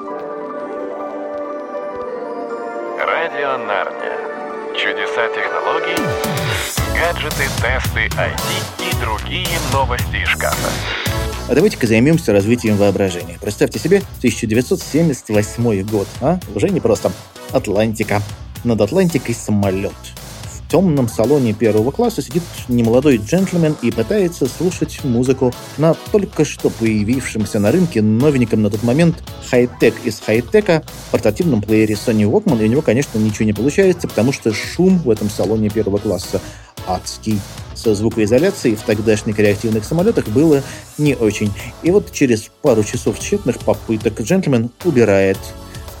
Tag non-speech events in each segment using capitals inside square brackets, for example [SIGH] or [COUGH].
Радио Нарния. Чудеса технологий, гаджеты, тесты, IT и другие новости шкафа. А давайте-ка займемся развитием воображения. Представьте себе 1978 год, а? Уже не просто. Атлантика. Над Атлантикой самолет темном салоне первого класса сидит немолодой джентльмен и пытается слушать музыку на только что появившемся на рынке новеньком на тот момент хай-тек из хай-тека портативном плеере Sony Walkman, и у него, конечно, ничего не получается, потому что шум в этом салоне первого класса адский. Со звукоизоляцией в тогдашних реактивных самолетах было не очень. И вот через пару часов тщетных попыток джентльмен убирает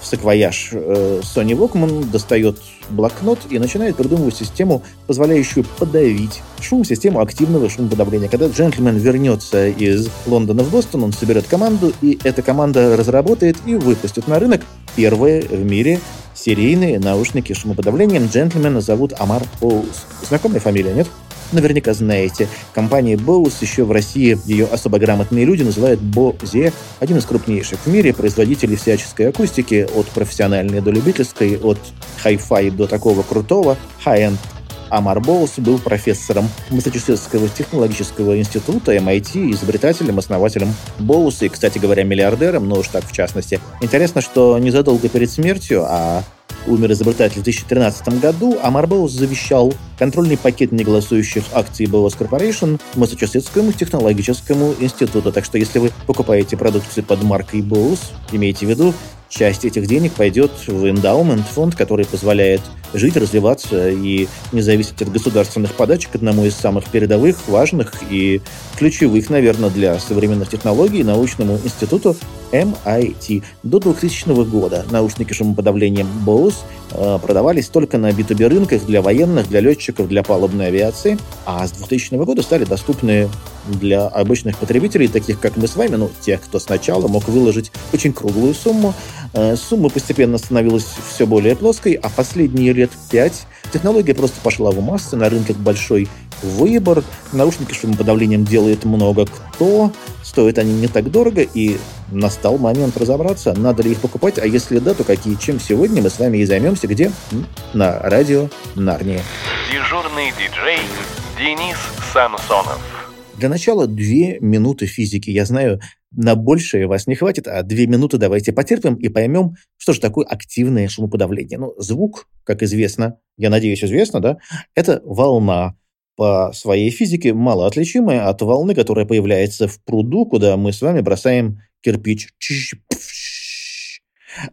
в саквояж э, Sony Walkman, достает блокнот и начинает придумывать систему, позволяющую подавить шум, систему активного шумоподавления. Когда джентльмен вернется из Лондона в Бостон, он соберет команду, и эта команда разработает и выпустит на рынок первые в мире серийные наушники с шумоподавлением. Джентльмена зовут Амар Bose. Знакомая фамилия, нет? Наверняка знаете. Компания Bose еще в России ее особо грамотные люди называют Босе, один из крупнейших в мире производителей всяческой акустики, от профессиональной до любительской, от хай-фай до такого крутого, high-end Амар Bose был профессором Массачусетского технологического института MIT, изобретателем, основателем Боуса и, кстати говоря, миллиардером, но уж так в частности. Интересно, что незадолго перед смертью, а умер изобретатель в 2013 году, а Марбоус завещал контрольный пакет неголосующих акций Bose Corporation Массачусетскому технологическому институту. Так что если вы покупаете продукцию под маркой Bose, имейте в виду, часть этих денег пойдет в эндаумент, фонд, который позволяет жить, развиваться и не зависеть от государственных подачек одному из самых передовых, важных и ключевых, наверное, для современных технологий научному институту MIT. До 2000 года наушники шумоподавлением Bose э, продавались только на B2B рынках для военных, для летчиков, для палубной авиации, а с 2000 года стали доступны для обычных потребителей, таких как мы с вами, ну, тех, кто сначала мог выложить очень круглую сумму. Э, сумма постепенно становилась все более плоской, а последние лет пять технология просто пошла в массы, на рынке большой выбор, наушники шумоподавлением делает много кто, стоят они не так дорого, и настал момент разобраться, надо ли их покупать, а если да, то какие, чем сегодня мы с вами и займемся, где? На радио Нарния. Дежурный диджей Денис Самсонов. Для начала две минуты физики. Я знаю, на большее вас не хватит, а две минуты давайте потерпим и поймем, что же такое активное шумоподавление. Ну, звук, как известно, я надеюсь, известно, да, это волна, по своей физике мало отличимая от волны, которая появляется в пруду, куда мы с вами бросаем кирпич.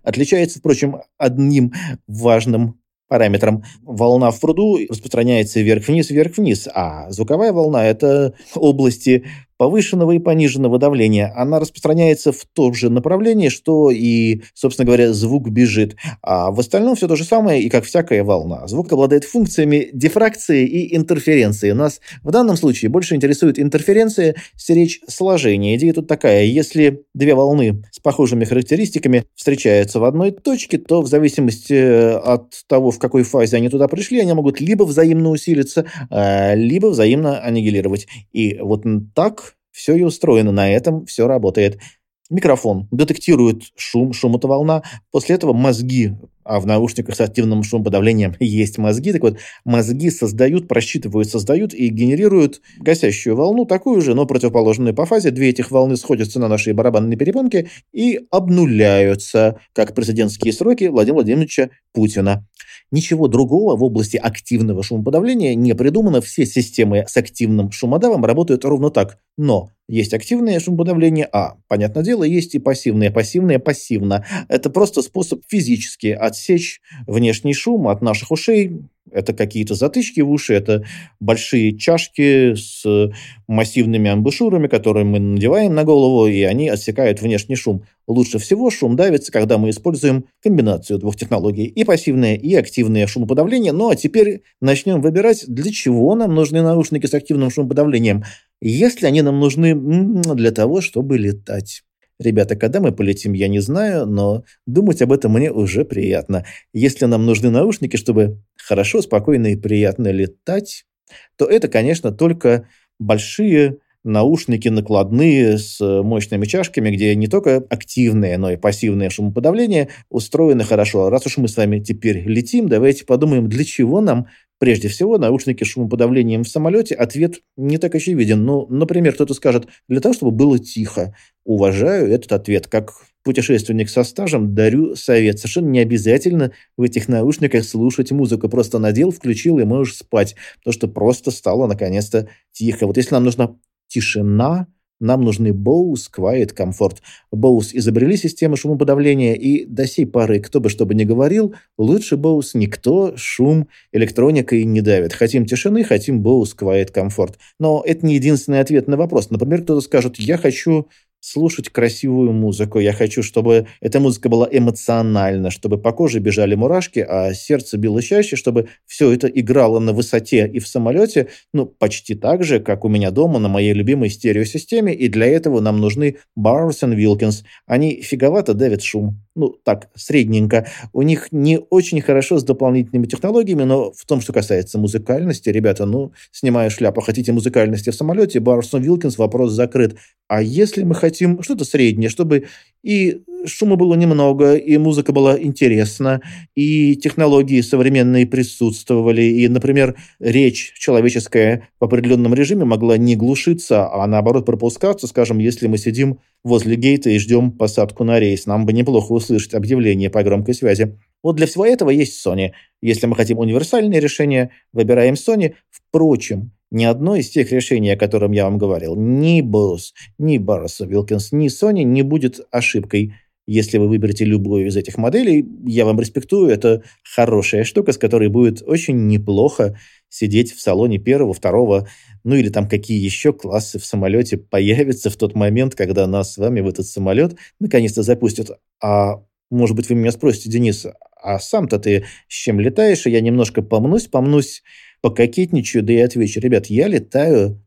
Отличается, впрочем, одним важным параметром. Волна в пруду распространяется вверх-вниз, вверх-вниз, а звуковая волна – это области повышенного и пониженного давления, она распространяется в том же направлении, что и, собственно говоря, звук бежит. А в остальном все то же самое, и как всякая волна. Звук обладает функциями дифракции и интерференции. Нас в данном случае больше интересует интерференция, стеречь сложение. Идея тут такая. Если две волны с похожими характеристиками встречаются в одной точке, то в зависимости э, от того, в какой фазе они туда пришли, они могут либо взаимно усилиться, а, либо взаимно аннигилировать. И вот так все и устроено на этом, все работает. Микрофон детектирует шум, шум это волна. После этого мозги, а в наушниках с активным шумоподавлением [LAUGHS] есть мозги, так вот, мозги создают, просчитывают, создают и генерируют гасящую волну, такую же, но противоположную по фазе. Две этих волны сходятся на нашей барабанной перепонке и обнуляются, как президентские сроки Владимира Владимировича Путина. Ничего другого в области активного шумоподавления не придумано. Все системы с активным шумодавом работают ровно так. Но есть активное шумоподавление, а, понятное дело, есть и пассивное. Пассивное пассивно. Это просто способ физически отсечь внешний шум от наших ушей, это какие-то затычки в уши, это большие чашки с массивными амбушюрами, которые мы надеваем на голову, и они отсекают внешний шум. Лучше всего шум давится, когда мы используем комбинацию двух технологий, и пассивное, и активное шумоподавление. Ну а теперь начнем выбирать, для чего нам нужны наушники с активным шумоподавлением, если они нам нужны для того, чтобы летать. Ребята, когда мы полетим, я не знаю, но думать об этом мне уже приятно. Если нам нужны наушники, чтобы хорошо, спокойно и приятно летать, то это, конечно, только большие наушники накладные с мощными чашками, где не только активное, но и пассивное шумоподавление устроено хорошо. Раз уж мы с вами теперь летим, давайте подумаем, для чего нам Прежде всего, наушники шумоподавлением в самолете ответ не так очевиден. Ну, например, кто-то скажет, для того, чтобы было тихо. Уважаю этот ответ. Как путешественник со стажем дарю совет. Совершенно не обязательно в этих наушниках слушать музыку. Просто надел, включил и можешь спать. Потому что просто стало наконец-то тихо. Вот если нам нужна тишина, нам нужны Bose Quiet Comfort. Bose изобрели систему шумоподавления, и до сей поры, кто бы что бы ни говорил, лучше Bose никто шум электроникой не давит. Хотим тишины, хотим Bose Quiet Comfort. Но это не единственный ответ на вопрос. Например, кто-то скажет, я хочу слушать красивую музыку. Я хочу, чтобы эта музыка была эмоциональна, чтобы по коже бежали мурашки, а сердце било чаще, чтобы все это играло на высоте и в самолете, ну, почти так же, как у меня дома на моей любимой стереосистеме, и для этого нам нужны Bars Wilkins. Они фиговато давят шум. Ну, так, средненько. У них не очень хорошо с дополнительными технологиями, но в том, что касается музыкальности, ребята, ну, снимаю шляпу, хотите музыкальности в самолете, Bars Wilkins, вопрос закрыт. А если мы хотим что-то среднее, чтобы и шума было немного, и музыка была интересна, и технологии современные присутствовали, и, например, речь человеческая в определенном режиме могла не глушиться, а наоборот пропускаться, скажем, если мы сидим возле гейта и ждем посадку на рейс. Нам бы неплохо услышать объявление по громкой связи. Вот для всего этого есть Sony. Если мы хотим универсальное решение, выбираем Sony. Впрочем, ни одно из тех решений, о котором я вам говорил, ни Bose, ни Барреса Wilkins, ни Sony не будет ошибкой. Если вы выберете любую из этих моделей, я вам респектую, это хорошая штука, с которой будет очень неплохо сидеть в салоне первого, второго, ну или там какие еще классы в самолете появятся в тот момент, когда нас с вами в этот самолет наконец-то запустят. А может быть, вы меня спросите, Денис, а сам-то ты с чем летаешь? И я немножко помнусь, помнусь пококетничаю, да и отвечу. Ребят, я летаю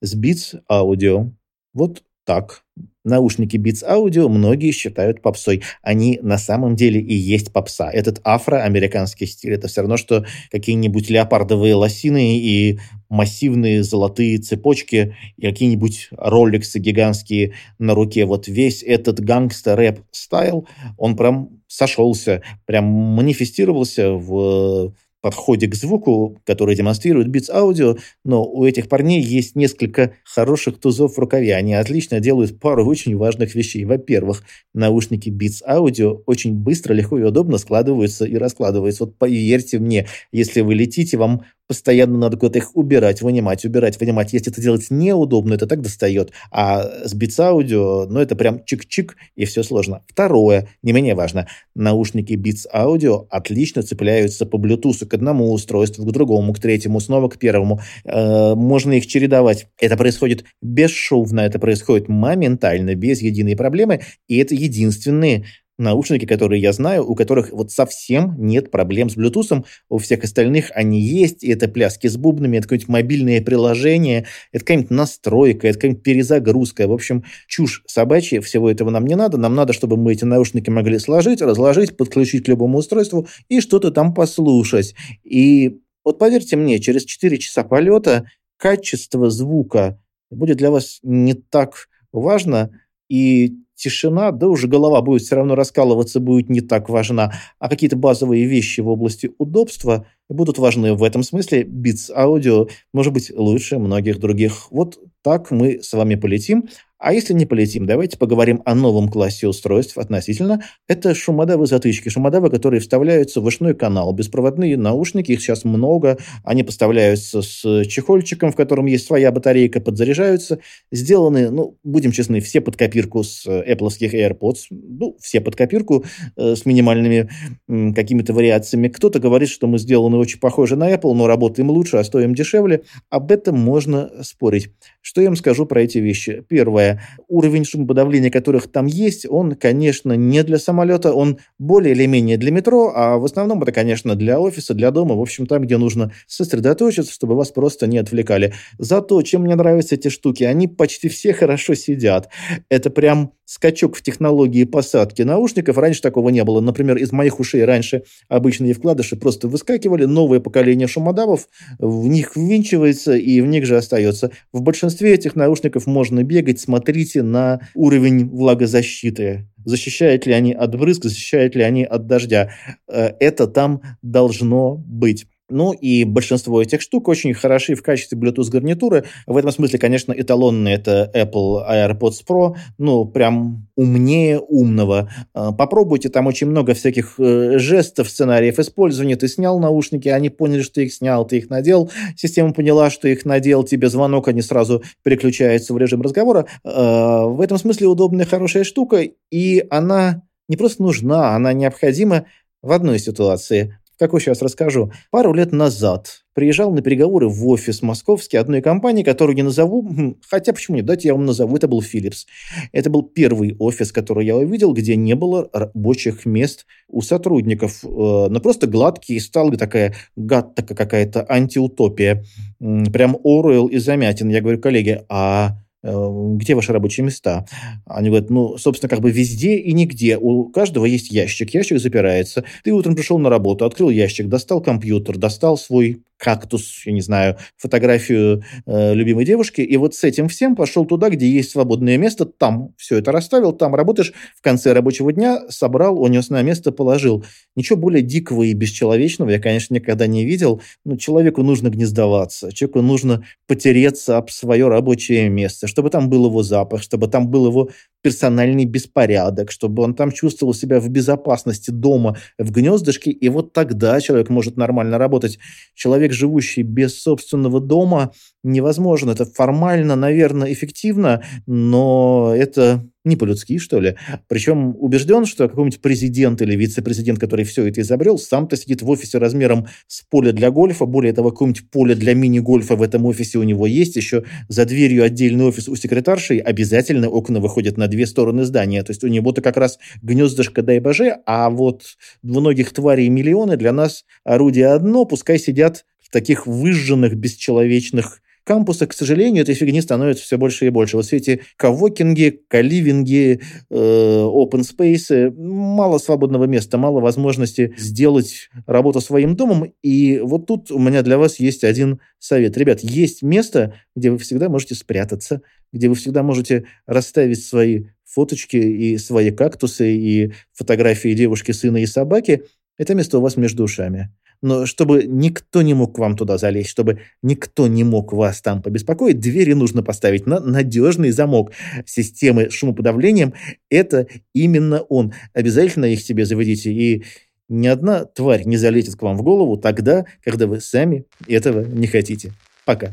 с Beats Audio. Вот так. Наушники Beats Audio многие считают попсой. Они на самом деле и есть попса. Этот афроамериканский стиль, это все равно, что какие-нибудь леопардовые лосины и массивные золотые цепочки, и какие-нибудь роликсы гигантские на руке. Вот весь этот гангстер-рэп стайл, он прям сошелся, прям манифестировался в подходе к звуку, который демонстрирует Beats Audio, но у этих парней есть несколько хороших тузов в рукаве. Они отлично делают пару очень важных вещей. Во-первых, наушники Beats Audio очень быстро, легко и удобно складываются и раскладываются. Вот поверьте мне, если вы летите, вам постоянно надо куда-то их убирать, вынимать, убирать, вынимать. Если это делать неудобно, это так достает. А с Beats Audio, ну, это прям чик-чик, и все сложно. Второе, не менее важно, наушники Beats Audio отлично цепляются по Bluetooth к одному устройству, к другому, к третьему, снова к первому. Э, можно их чередовать. Это происходит бесшовно, это происходит моментально, без единой проблемы, и это единственные наушники, которые я знаю, у которых вот совсем нет проблем с Bluetooth. У всех остальных они есть, и это пляски с бубнами, это какое-нибудь мобильное приложение, это какая-нибудь настройка, это какая-нибудь перезагрузка. В общем, чушь собачья, всего этого нам не надо. Нам надо, чтобы мы эти наушники могли сложить, разложить, подключить к любому устройству и что-то там послушать. И вот поверьте мне, через 4 часа полета качество звука будет для вас не так важно, и тишина, да уже голова будет все равно раскалываться, будет не так важна, а какие-то базовые вещи в области удобства будут важны. В этом смысле Beats Audio может быть лучше многих других. Вот так мы с вами полетим. А если не полетим, давайте поговорим о новом классе устройств относительно. Это шумодавы-затычки. Шумодавы, которые вставляются в ушной канал. Беспроводные наушники, их сейчас много. Они поставляются с чехольчиком, в котором есть своя батарейка, подзаряжаются. Сделаны, ну, будем честны, все под копирку с Apple AirPods. Ну, все под копирку э, с минимальными э, какими-то вариациями. Кто-то говорит, что мы сделаны очень похожи на Apple, но работаем лучше, а стоим дешевле. Об этом можно спорить. Что я вам скажу про эти вещи? Первое. Уровень шумоподавления, которых там есть, он, конечно, не для самолета, он более или менее для метро, а в основном это, конечно, для офиса, для дома, в общем, там, где нужно сосредоточиться, чтобы вас просто не отвлекали. Зато, чем мне нравятся эти штуки, они почти все хорошо сидят. Это прям скачок в технологии посадки наушников. Раньше такого не было. Например, из моих ушей раньше обычные вкладыши просто выскакивали. Новое поколение шумодавов в них ввинчивается и в них же остается. В большинстве этих наушников можно бегать. Смотрите на уровень влагозащиты. Защищают ли они от брызг, защищают ли они от дождя. Э, это там должно быть. Ну и большинство этих штук очень хороши в качестве Bluetooth гарнитуры. В этом смысле, конечно, эталонные это Apple AirPods Pro, ну прям умнее умного. А, попробуйте, там очень много всяких э, жестов, сценариев использования. Ты снял наушники, они поняли, что ты их снял, ты их надел. Система поняла, что их надел, тебе звонок, они сразу переключаются в режим разговора. А, в этом смысле удобная, хорошая штука, и она не просто нужна, она необходима в одной ситуации как сейчас расскажу. Пару лет назад приезжал на переговоры в офис московский одной компании, которую не назову, хм, хотя почему нет, дайте я вам назову, это был Philips. Это был первый офис, который я увидел, где не было рабочих мест у сотрудников. Э, ну, просто гладкий стал, такая гадкая какая-то антиутопия. Прям Оруэлл и Замятин. Я говорю, коллеги, а где ваши рабочие места? Они говорят, ну, собственно, как бы везде и нигде. У каждого есть ящик, ящик запирается. Ты утром пришел на работу, открыл ящик, достал компьютер, достал свой кактус, я не знаю, фотографию э, любимой девушки, и вот с этим всем пошел туда, где есть свободное место, там все это расставил, там работаешь, в конце рабочего дня собрал, унес на место, положил. Ничего более дикого и бесчеловечного я, конечно, никогда не видел. Но человеку нужно гнездоваться, человеку нужно потереться об свое рабочее место, чтобы там был его запах, чтобы там был его персональный беспорядок, чтобы он там чувствовал себя в безопасности дома, в гнездышке, и вот тогда человек может нормально работать. Человек, живущий без собственного дома, невозможно. Это формально, наверное, эффективно, но это не по-людски, что ли. Причем убежден, что какой-нибудь президент или вице-президент, который все это изобрел, сам-то сидит в офисе размером с поля для гольфа. Более того, какое-нибудь поле для мини-гольфа в этом офисе у него есть. Еще за дверью отдельный офис у секретарши. Обязательно окна выходят на две стороны здания. То есть у него-то как раз гнездышко, дай боже, а вот двуногих тварей миллионы для нас орудие одно, пускай сидят в таких выжженных, бесчеловечных кампуса, к сожалению, этой фигни становится все больше и больше. Вот все эти кавокинги, каливинги, э, open space, мало свободного места, мало возможности сделать работу своим домом. И вот тут у меня для вас есть один совет. Ребят, есть место, где вы всегда можете спрятаться, где вы всегда можете расставить свои фоточки и свои кактусы, и фотографии девушки, сына и собаки. Это место у вас между ушами но чтобы никто не мог к вам туда залезть, чтобы никто не мог вас там побеспокоить, двери нужно поставить на надежный замок системы шумоподавлением. Это именно он. Обязательно их себе заведите, и ни одна тварь не залетит к вам в голову тогда, когда вы сами этого не хотите. Пока.